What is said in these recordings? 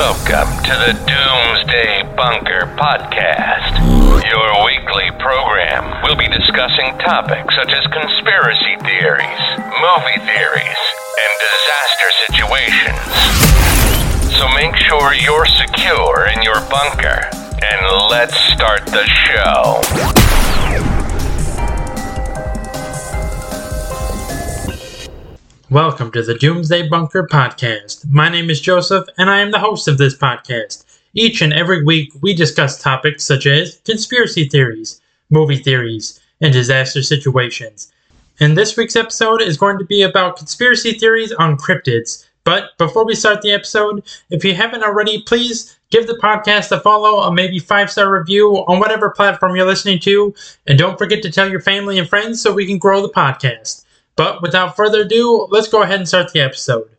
Welcome to the Doomsday Bunker Podcast. Your weekly program We'll be discussing topics such as conspiracy theories, movie theories, and disaster situations. So make sure you're secure in your bunker, and let's start the show. Welcome to the Doomsday Bunker Podcast. My name is Joseph, and I am the host of this podcast. Each and every week, we discuss topics such as conspiracy theories, movie theories, and disaster situations. And this week's episode is going to be about conspiracy theories on cryptids. But before we start the episode, if you haven't already, please give the podcast a follow, a maybe five star review on whatever platform you're listening to. And don't forget to tell your family and friends so we can grow the podcast. But without further ado, let's go ahead and start the episode.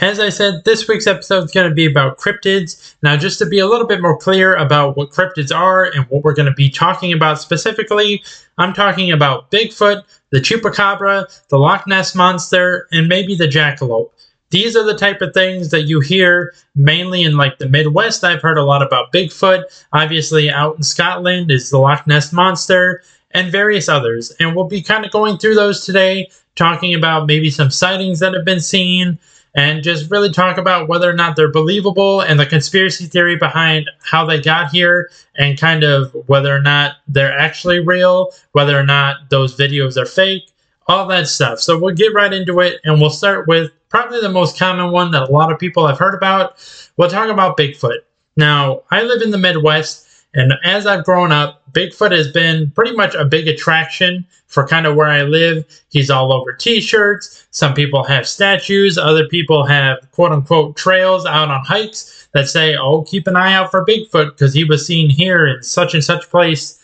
As I said, this week's episode is going to be about cryptids. Now, just to be a little bit more clear about what cryptids are and what we're going to be talking about specifically, I'm talking about Bigfoot, the Chupacabra, the Loch Ness Monster, and maybe the Jackalope. These are the type of things that you hear mainly in like the Midwest. I've heard a lot about Bigfoot. Obviously, out in Scotland is the Loch Ness Monster and various others. And we'll be kind of going through those today talking about maybe some sightings that have been seen and just really talk about whether or not they're believable and the conspiracy theory behind how they got here and kind of whether or not they're actually real, whether or not those videos are fake, all that stuff. So we'll get right into it and we'll start with probably the most common one that a lot of people have heard about. We'll talk about Bigfoot. Now, I live in the Midwest and as I've grown up, Bigfoot has been pretty much a big attraction for kind of where I live. He's all over t shirts. Some people have statues. Other people have quote unquote trails out on hikes that say, oh, keep an eye out for Bigfoot because he was seen here in such and such place.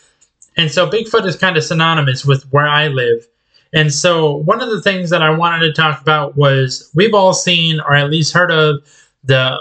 And so Bigfoot is kind of synonymous with where I live. And so one of the things that I wanted to talk about was we've all seen or at least heard of the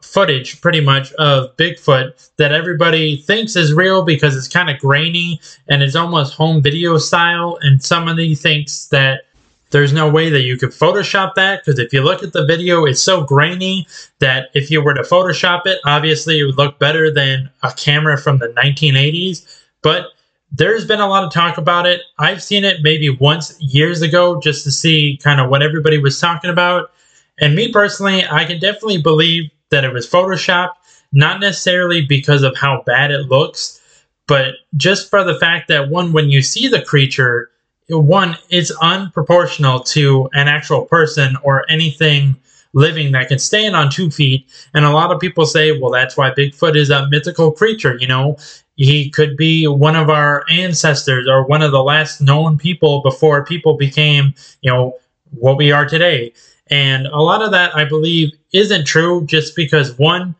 footage pretty much of Bigfoot that everybody thinks is real because it's kind of grainy and it's almost home video style. And somebody thinks that there's no way that you could Photoshop that because if you look at the video, it's so grainy that if you were to Photoshop it, obviously it would look better than a camera from the 1980s. But there's been a lot of talk about it. I've seen it maybe once years ago just to see kind of what everybody was talking about. And me personally, I can definitely believe that it was photoshopped, not necessarily because of how bad it looks, but just for the fact that one, when you see the creature, one, it's unproportional to an actual person or anything living that can stand on two feet. And a lot of people say, well, that's why Bigfoot is a mythical creature. You know, he could be one of our ancestors or one of the last known people before people became, you know, what we are today. And a lot of that, I believe, isn't true just because one,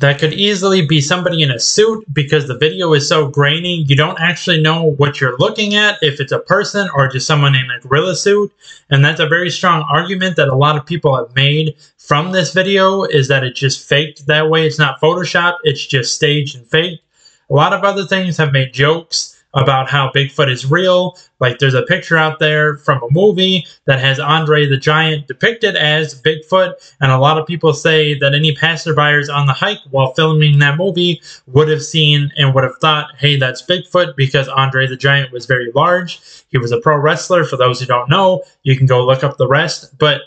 that could easily be somebody in a suit because the video is so grainy. You don't actually know what you're looking at, if it's a person or just someone in a gorilla suit. And that's a very strong argument that a lot of people have made from this video is that it's just faked that way. It's not Photoshop, it's just staged and faked. A lot of other things have made jokes about how Bigfoot is real. Like there's a picture out there from a movie that has Andre the Giant depicted as Bigfoot, and a lot of people say that any passerbyers on the hike while filming that movie would have seen and would have thought, hey, that's Bigfoot because Andre the Giant was very large. He was a pro wrestler. For those who don't know, you can go look up the rest. But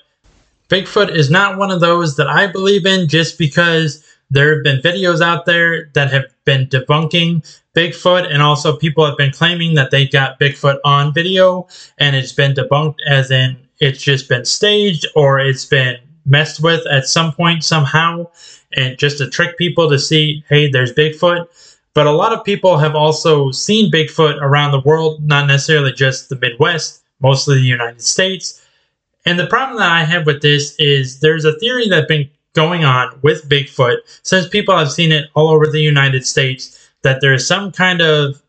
Bigfoot is not one of those that I believe in just because there have been videos out there that have been debunking Bigfoot, and also people have been claiming that they got Bigfoot on video, and it's been debunked as in it's just been staged or it's been messed with at some point somehow, and just to trick people to see, hey, there's Bigfoot. But a lot of people have also seen Bigfoot around the world, not necessarily just the Midwest, mostly the United States. And the problem that I have with this is there's a theory that's been going on with Bigfoot since people have seen it all over the United States that there's some kind of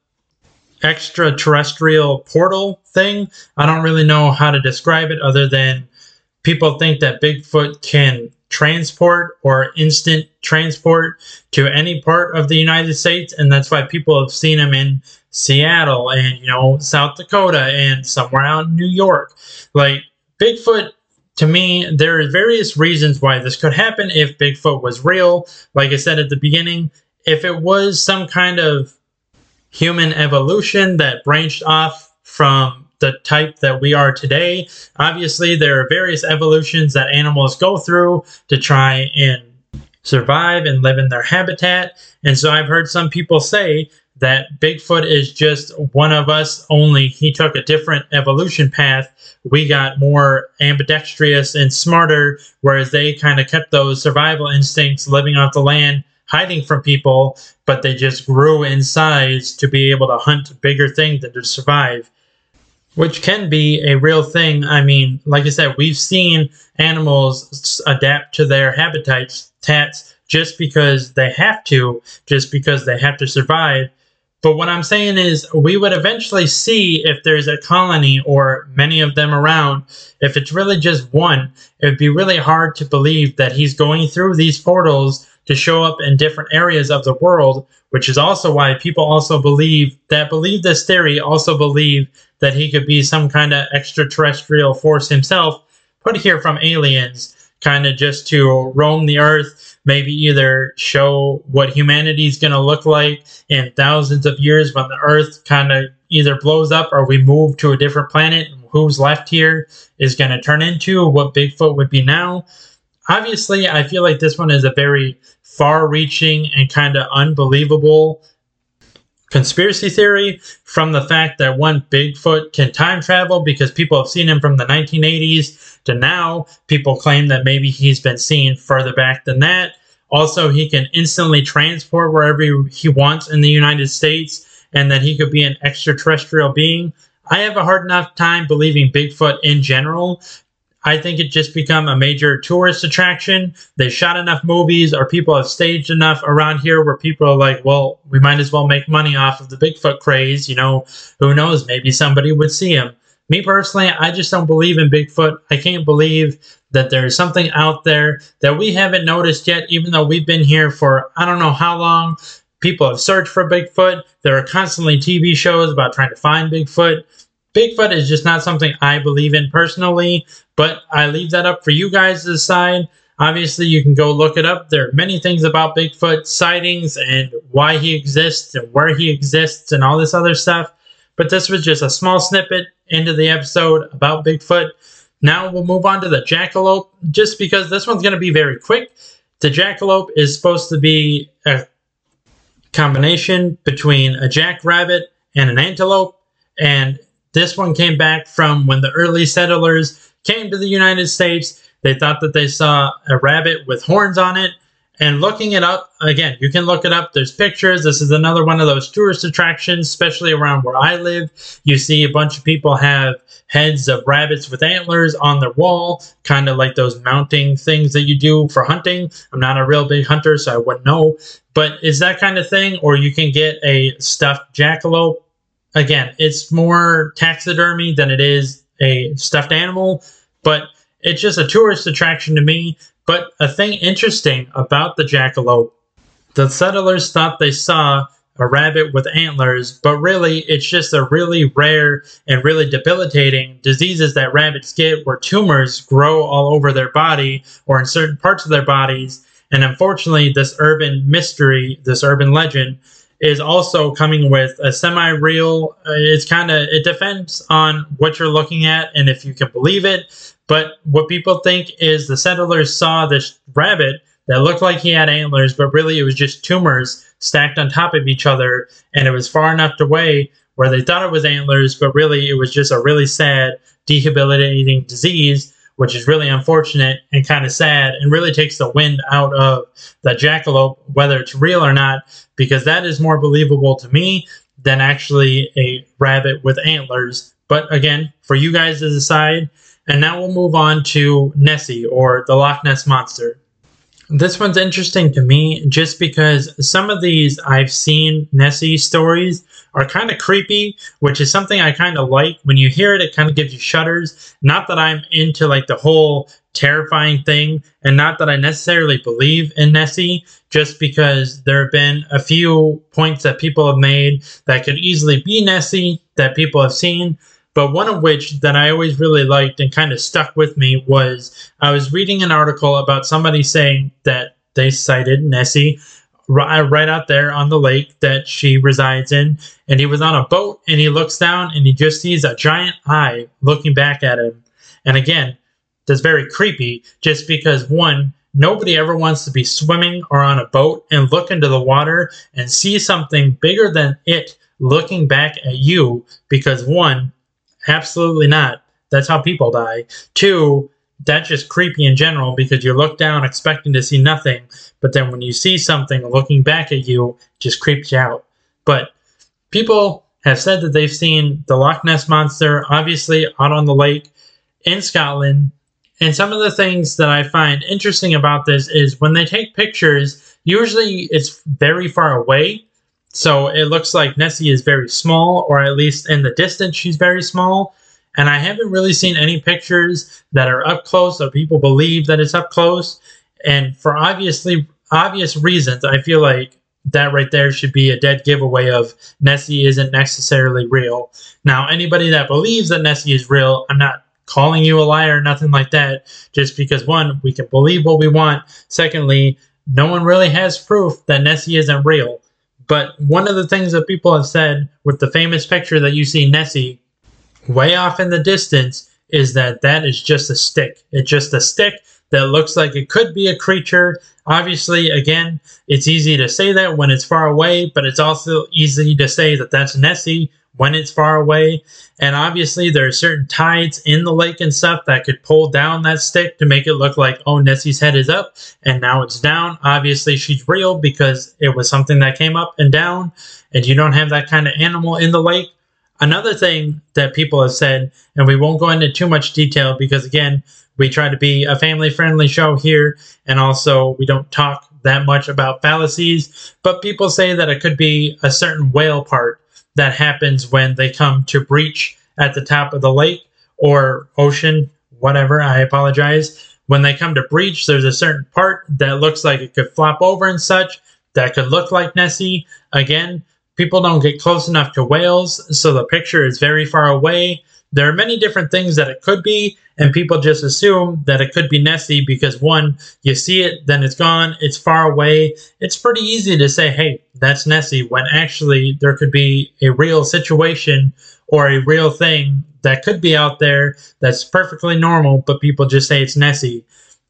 extraterrestrial portal thing. I don't really know how to describe it other than people think that Bigfoot can transport or instant transport to any part of the United States and that's why people have seen him in Seattle and you know South Dakota and somewhere out in New York. Like Bigfoot to me, there are various reasons why this could happen if Bigfoot was real. Like I said at the beginning, if it was some kind of human evolution that branched off from the type that we are today, obviously there are various evolutions that animals go through to try and survive and live in their habitat. And so I've heard some people say that Bigfoot is just one of us, only he took a different evolution path. We got more ambidextrous and smarter, whereas they kind of kept those survival instincts living off the land, hiding from people, but they just grew in size to be able to hunt bigger things and to survive. Which can be a real thing. I mean, like I said, we've seen animals adapt to their habitats just because they have to, just because they have to survive but what I'm saying is, we would eventually see if there's a colony or many of them around. If it's really just one, it would be really hard to believe that he's going through these portals to show up in different areas of the world, which is also why people also believe that believe this theory also believe that he could be some kind of extraterrestrial force himself put here from aliens, kind of just to roam the earth maybe either show what humanity is going to look like in thousands of years when the earth kind of either blows up or we move to a different planet who's left here is going to turn into what bigfoot would be now. Obviously i feel like this one is a very far reaching and kind of unbelievable conspiracy theory from the fact that one Bigfoot can time travel because people have seen him from the 1980s to now. People claim that maybe he's been seen further back than that. Also, he can instantly transport wherever he wants in the United States and that he could be an extraterrestrial being. I have a hard enough time believing Bigfoot in general I think it just become a major tourist attraction. They shot enough movies or people have staged enough around here where people are like, well, we might as well make money off of the Bigfoot craze. You know, who knows? Maybe somebody would see him. Me personally, I just don't believe in Bigfoot. I can't believe that there's something out there that we haven't noticed yet, even though we've been here for I don't know how long. People have searched for Bigfoot. There are constantly TV shows about trying to find Bigfoot. Bigfoot is just not something I believe in personally, but I leave that up for you guys to decide. Obviously, you can go look it up. There are many things about Bigfoot sightings and why he exists and where he exists and all this other stuff. But this was just a small snippet into the episode about Bigfoot. Now we'll move on to the jackalope, just because this one's going to be very quick. The jackalope is supposed to be a combination between a jackrabbit and an antelope, and this one came back from when the early settlers came to the United States. They thought that they saw a rabbit with horns on it. And looking it up, again, you can look it up. There's pictures. This is another one of those tourist attractions, especially around where I live. You see a bunch of people have heads of rabbits with antlers on their wall, kind of like those mounting things that you do for hunting. I'm not a real big hunter, so I wouldn't know. But is that kind of thing? Or you can get a stuffed jackalope again, it's more taxidermy than it is a stuffed animal, but it's just a tourist attraction to me. But a thing interesting about the jackalope, the settlers thought they saw a rabbit with antlers, but really it's just a really rare and really debilitating diseases that rabbits get where tumors grow all over their body or in certain parts of their bodies. And unfortunately, this urban mystery, this urban legend, is also coming with a semi-real. Uh, it's kind of it depends on what you're looking at and if you can believe it. But what people think is the settlers saw this rabbit that looked like he had antlers, but really it was just tumors stacked on top of each other, and it was far enough away where they thought it was antlers, but really it was just a really sad, debilitating disease which is really unfortunate and kind of sad and really takes the wind out of the jackalope, whether it's real or not, because that is more believable to me than actually a rabbit with antlers. But again, for you guys to decide. And now we'll move on to Nessie or the Loch Ness Monster. This one's interesting to me just because some of these I've seen Nessie stories are kind of creepy, which is something I kind of like. When you hear it, it kind of gives you shudders. Not that I'm into like the whole terrifying thing, and not that I necessarily believe in Nessie, just because there have been a few points that people have made that could easily be Nessie that people have seen. But one of which that I always really liked and kind of stuck with me was I was reading an article about somebody saying that they sighted Nessie uh, right out there on the lake that she resides in. And he was on a boat and he looks down and he just sees a giant eye looking back at him. And again, that's very creepy just because one, nobody ever wants to be swimming or on a boat and look into the water and see something bigger than it looking back at you because one, absolutely not. That's how people die. Two, that's just creepy in general because you look down expecting to see nothing, but then when you see something looking back at you, just creeps you out. But people have said that they've seen the Loch Ness monster, obviously out on the lake in Scotland. And some of the things that I find interesting about this is when they take pictures, usually it's very far away. So it looks like Nessie is very small, or at least in the distance, she's very small and I haven't really seen any pictures that are up close or people believe that it's up close. And for obviously obvious reasons, I feel like that right there should be a dead giveaway of Nessie isn't necessarily real. Now, anybody that believes that Nessie is real, I'm not calling you a liar or nothing like that, just because one, we can believe what we want. Secondly, no one really has proof that Nessie isn't real. But one of the things that people have said with the famous picture that you see Nessie way off in the distance is that that is just a stick. It's just a stick that looks like it could be a creature. Obviously, again, it's easy to say that when it's far away, but it's also easy to say that that's Nessie when it's far away. And obviously, there are certain tides in the lake and stuff that could pull down that stick to make it look like, oh, Nessie's head is up and now it's down. Obviously, she's real because it was something that came up and down, and you don't have that kind of animal in the lake. Another thing that people have said, and we won't go into too much detail because, again, we try to be a family friendly show here, and also we don't talk that much about fallacies, but people say that it could be a certain whale part that happens when they come to breach at the top of the lake or ocean, whatever. I apologize. When they come to breach, there's a certain part that looks like it could flop over and such that could look like Nessie. Again, People don't get close enough to whales, so the picture is very far away. There are many different things that it could be, and people just assume that it could be Nessie because one, you see it, then it's gone, it's far away. It's pretty easy to say, hey, that's Nessie, when actually there could be a real situation or a real thing that could be out there that's perfectly normal, but people just say it's Nessie.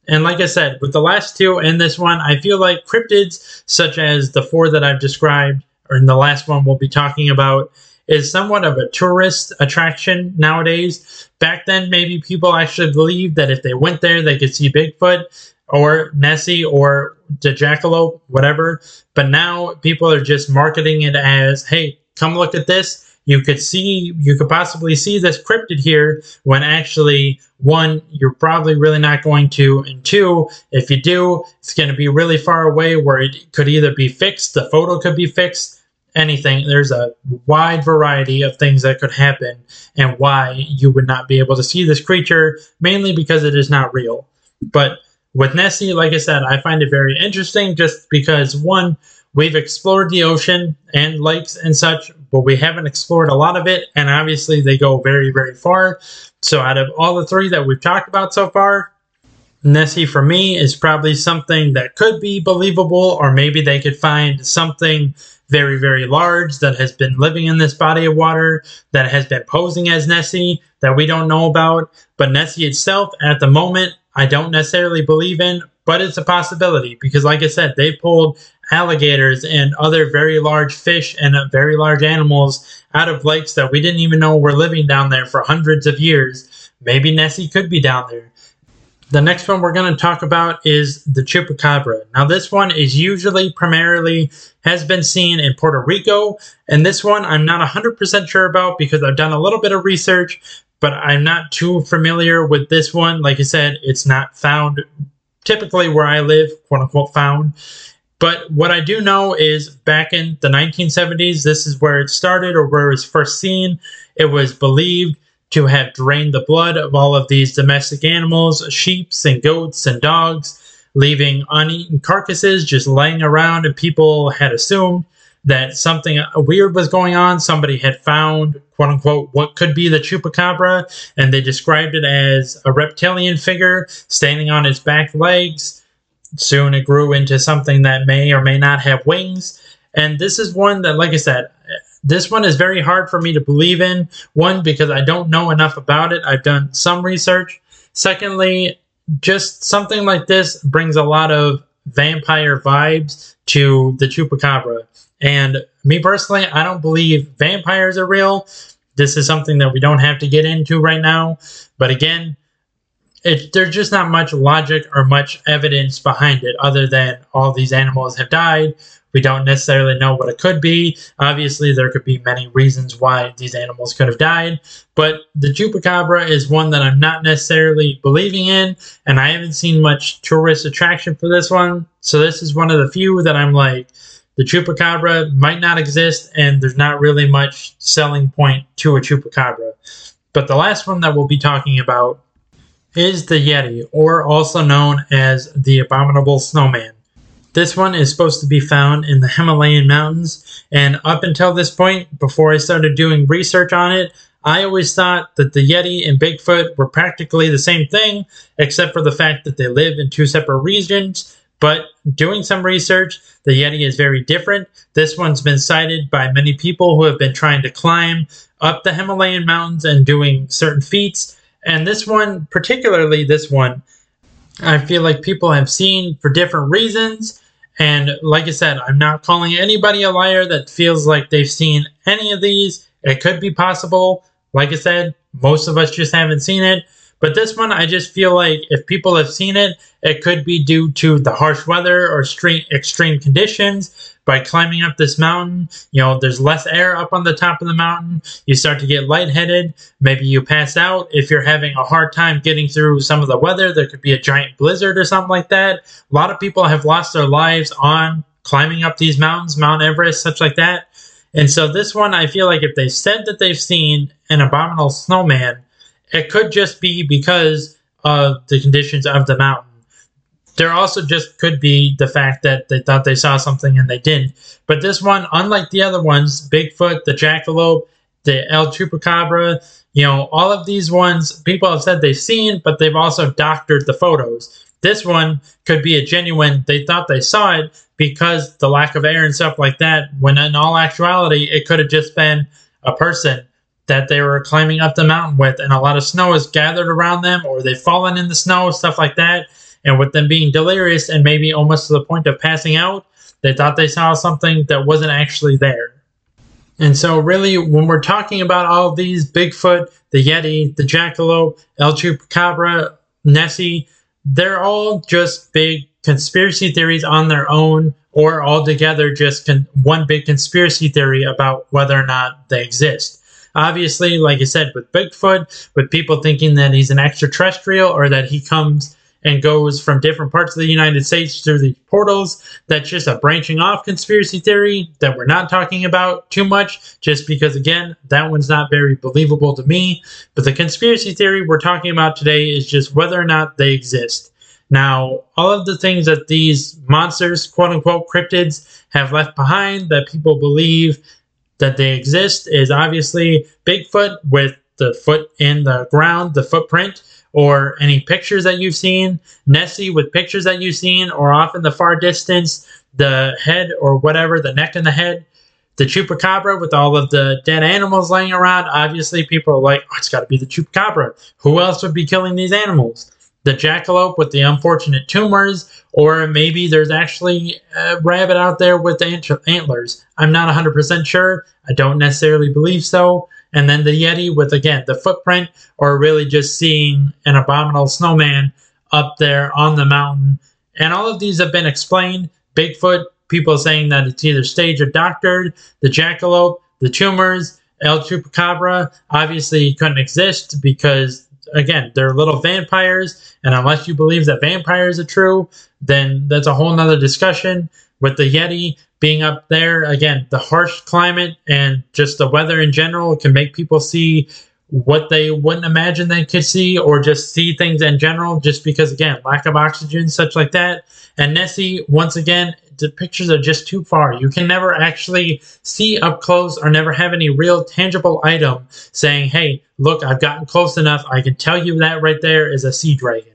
And like I said, with the last two and this one, I feel like cryptids, such as the four that I've described, or in the last one we'll be talking about, is somewhat of a tourist attraction nowadays. Back then, maybe people actually believed that if they went there, they could see Bigfoot or Nessie or the jackalope, whatever. But now people are just marketing it as, hey, come look at this. You could see, you could possibly see this cryptid here when actually, one, you're probably really not going to, and two, if you do, it's going to be really far away where it could either be fixed, the photo could be fixed, anything. There's a wide variety of things that could happen and why you would not be able to see this creature, mainly because it is not real. But with Nessie, like I said, I find it very interesting just because, one, we've explored the ocean and lakes and such, but we haven't explored a lot of it, and obviously they go very, very far. So, out of all the three that we've talked about so far, Nessie for me is probably something that could be believable, or maybe they could find something very, very large that has been living in this body of water, that has been posing as Nessie, that we don't know about. But Nessie itself, at the moment, I don't necessarily believe in, but it's a possibility because, like I said, they pulled alligators and other very large fish and uh, very large animals out of lakes that we didn't even know were living down there for hundreds of years. Maybe Nessie could be down there. The next one we're going to talk about is the chupacabra. Now, this one is usually primarily has been seen in Puerto Rico, and this one I'm not 100% sure about because I've done a little bit of research, but I'm not too familiar with this one. Like I said, it's not found typically where I live, quote unquote, found. But what I do know is back in the 1970s, this is where it started or where it was first seen. It was believed to have drained the blood of all of these domestic animals, sheep and goats and dogs, leaving uneaten carcasses just laying around, and people had assumed that something weird was going on. Somebody had found, quote unquote, what could be the chupacabra, and they described it as a reptilian figure standing on its back legs. Soon it grew into something that may or may not have wings. And this is one that, like I said, this one is very hard for me to believe in. One, because I don't know enough about it. I've done some research. Secondly, just something like this brings a lot of vampire vibes to the chupacabra. And me personally, I don't believe vampires are real. This is something that we don't have to get into right now. But again, it, there's just not much logic or much evidence behind it other than all these animals have died. We don't necessarily know what it could be. Obviously, there could be many reasons why these animals could have died, but the chupacabra is one that I'm not necessarily believing in, and I haven't seen much tourist attraction for this one. So, this is one of the few that I'm like, the chupacabra might not exist, and there's not really much selling point to a chupacabra. But the last one that we'll be talking about is the Yeti, or also known as the Abominable Snowman. This one is supposed to be found in the Himalayan mountains, and up until this point, before I started doing research on it, I always thought that the Yeti and Bigfoot were practically the same thing, except for the fact that they live in two separate regions. But doing some research, the Yeti is very different. This one's been sighted by many people who have been trying to climb up the Himalayan mountains and doing certain feats. And this one, particularly this one, I feel like people have seen for different reasons. And like I said, I'm not calling anybody a liar that feels like they've seen any of these. It could be possible. Like I said, most of us just haven't seen it. But this one, I just feel like if people have seen it, it could be due to the harsh weather or extreme, conditions by climbing up this mountain. You know, there's less air up on the top of the mountain. You start to get lightheaded. Maybe you pass out. If you're having a hard time getting through some of the weather, there could be a giant blizzard or something like that. A lot of people have lost their lives on climbing up these mountains, Mount Everest, such like that. And so this one, I feel like if they said that they've seen an abominable snowman, it could just be because of the conditions of the mountain there also just could be the fact that they thought they saw something and they didn't. But this one, unlike the other ones, Bigfoot, the Jackalope, the El Chupacabra, you know, all of these ones, people have said they've seen, but they've also doctored the photos. This one could be a genuine, they thought they saw it because the lack of air and stuff like that, when in all actuality, it could have just been a person that they were climbing up the mountain with, and a lot of snow has gathered around them, or they've fallen in the snow, stuff like that and with them being delirious and maybe almost to the point of passing out, they thought they saw something that wasn't actually there. And so, really, when we're talking about all these Bigfoot, the Yeti, the Jackalope, El Chupacabra, Nessie, they're all just big conspiracy theories on their own, or altogether just con- one big conspiracy theory about whether or not they exist. Obviously, like I said, with Bigfoot, with people thinking that he's an extraterrestrial or that he comes and goes from different parts of the United States through these portals. That's just a branching off conspiracy theory that we're not talking about too much, just because, again, that one's not very believable to me. But the conspiracy theory we're talking about today is just whether or not they exist. Now, all of the things that these monsters, quote unquote, cryptids, have left behind that people believe that they exist is obviously Bigfoot with the foot in the ground, the footprint or any pictures that you've seen, Nessie with pictures that you've seen, or off in the far distance, the head or whatever, the neck and the head, the chupacabra with all of the dead animals laying around. Obviously, people are like, oh, it's got to be the chupacabra. Who else would be killing these animals? The jackalope with the unfortunate tumors, or maybe there's actually a rabbit out there with the antlers. I'm not 100% sure. I don't necessarily believe so and then the Yeti with again the footprint, or really just seeing an abominable snowman up there on the mountain. And all of these have been explained. Bigfoot, people saying that it's either staged or doctored. The jackalope, the tumors, El Chupacabra, obviously couldn't exist because again, they're little vampires, and unless you believe that vampires are true, then that's a whole nother discussion. With the Yeti, being up there. Again the harsh climate and just the weather in general can make people see what they wouldn't imagine they could see or just see things in general just because again lack of oxygen such like that. And nessie once again the pictures are just too far. You can never actually see up close or never have any real tangible item saying hey look i've gotten close enough. I can tell you that right there is a sea dragon.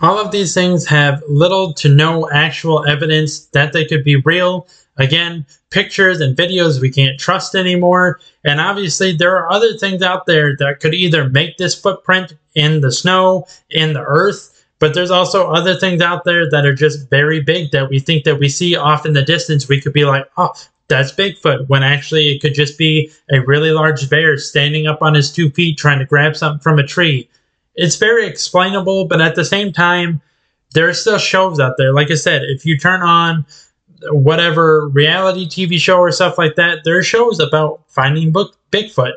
All of these things have little to no actual evidence that they could be real Again, pictures and videos we can't trust anymore. And obviously, there are other things out there that could either make this footprint in the snow, in the earth, but there's also other things out there that are just very big that we think that we see off in the distance. We could be like, oh, that's Bigfoot, when actually it could just be a really large bear standing up on his two feet trying to grab something from a tree. It's very explainable, but at the same time, there are still shows out there. Like I said, if you turn on whatever reality TV show or stuff like that, there are shows about finding book Bigfoot.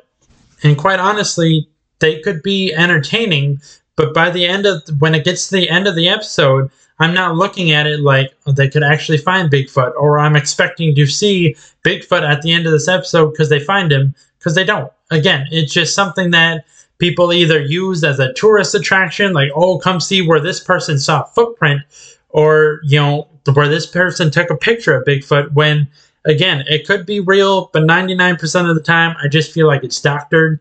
And quite honestly, they could be entertaining, but by the end of when it gets to the end of the episode, I'm not looking at it like oh, they could actually find Bigfoot, or I'm expecting to see Bigfoot at the end of this episode because they find him, because they don't. Again, it's just something that people either use as a tourist attraction, like, oh, come see where this person saw a footprint, or, you know, where this person took a picture of Bigfoot when, again, it could be real, but 99% of the time, I just feel like it's doctored.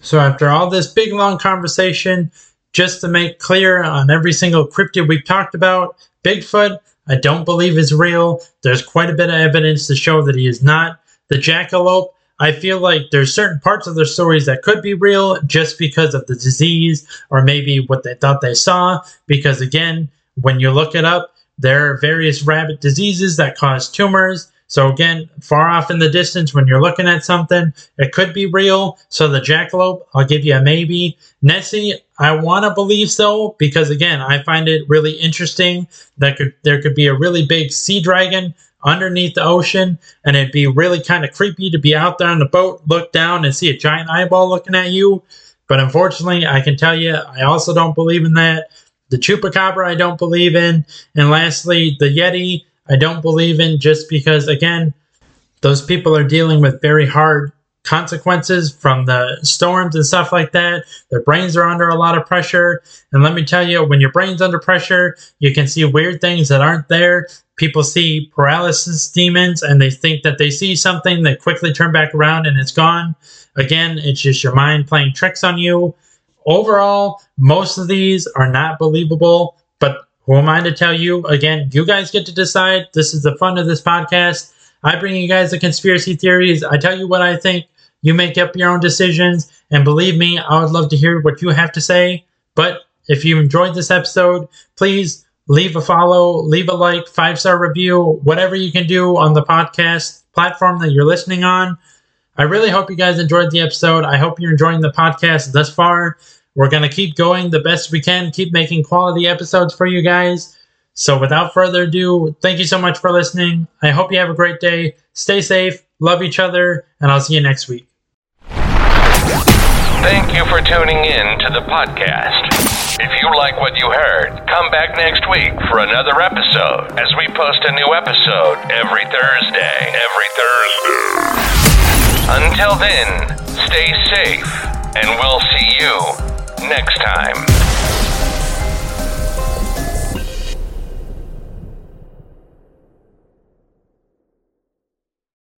So after all this big long conversation, just to make clear on every single cryptid we've talked about, Bigfoot, I don't believe is real. There's quite a bit of evidence to show that he is not. The jackalope, I feel like there's certain parts of their stories that could be real just because of the disease or maybe what they thought they saw. Because again, when you look it up, there are various rabbit diseases that cause tumors. So again, far off in the distance when you're looking at something, it could be real. So the jackalope, I'll give you a maybe. Nessie, I want to believe so because again, I find it really interesting that could there could be a really big sea dragon underneath the ocean and it'd be really kind of creepy to be out there on the boat, look down and see a giant eyeball looking at you. But unfortunately, I can tell you, I also don't believe in that. The Chupacabra, I don't believe in. And lastly, the Yeti, I don't believe in just because, again, those people are dealing with very hard consequences from the storms and stuff like that. Their brains are under a lot of pressure. And let me tell you, when your brain's under pressure, you can see weird things that aren't there. People see paralysis demons and they think that they see something, they quickly turn back around and it's gone. Again, it's just your mind playing tricks on you overall, most of these are not believable, but who am I to tell you? Again, you guys get to decide. This is the fun of this podcast. I bring you guys the conspiracy theories. I tell you what I think. You make up your own decisions. And believe me, I would love to hear what you have to say. But if you enjoyed this episode, please leave a follow, leave a like, five star review, whatever you can do on the podcast platform that you're listening on. I really hope you guys enjoyed the episode. I hope you're enjoying the podcast thus far. We're going to keep going the best we can, keep making quality episodes for you guys. So, without further ado, thank you so much for listening. I hope you have a great day. Stay safe, love each other, and I'll see you next week. Thank you for tuning in to the podcast. If you like what you heard, come back next week for another episode as we post a new episode every Thursday. Every Thursday. Until then, stay safe, and we'll see you next time.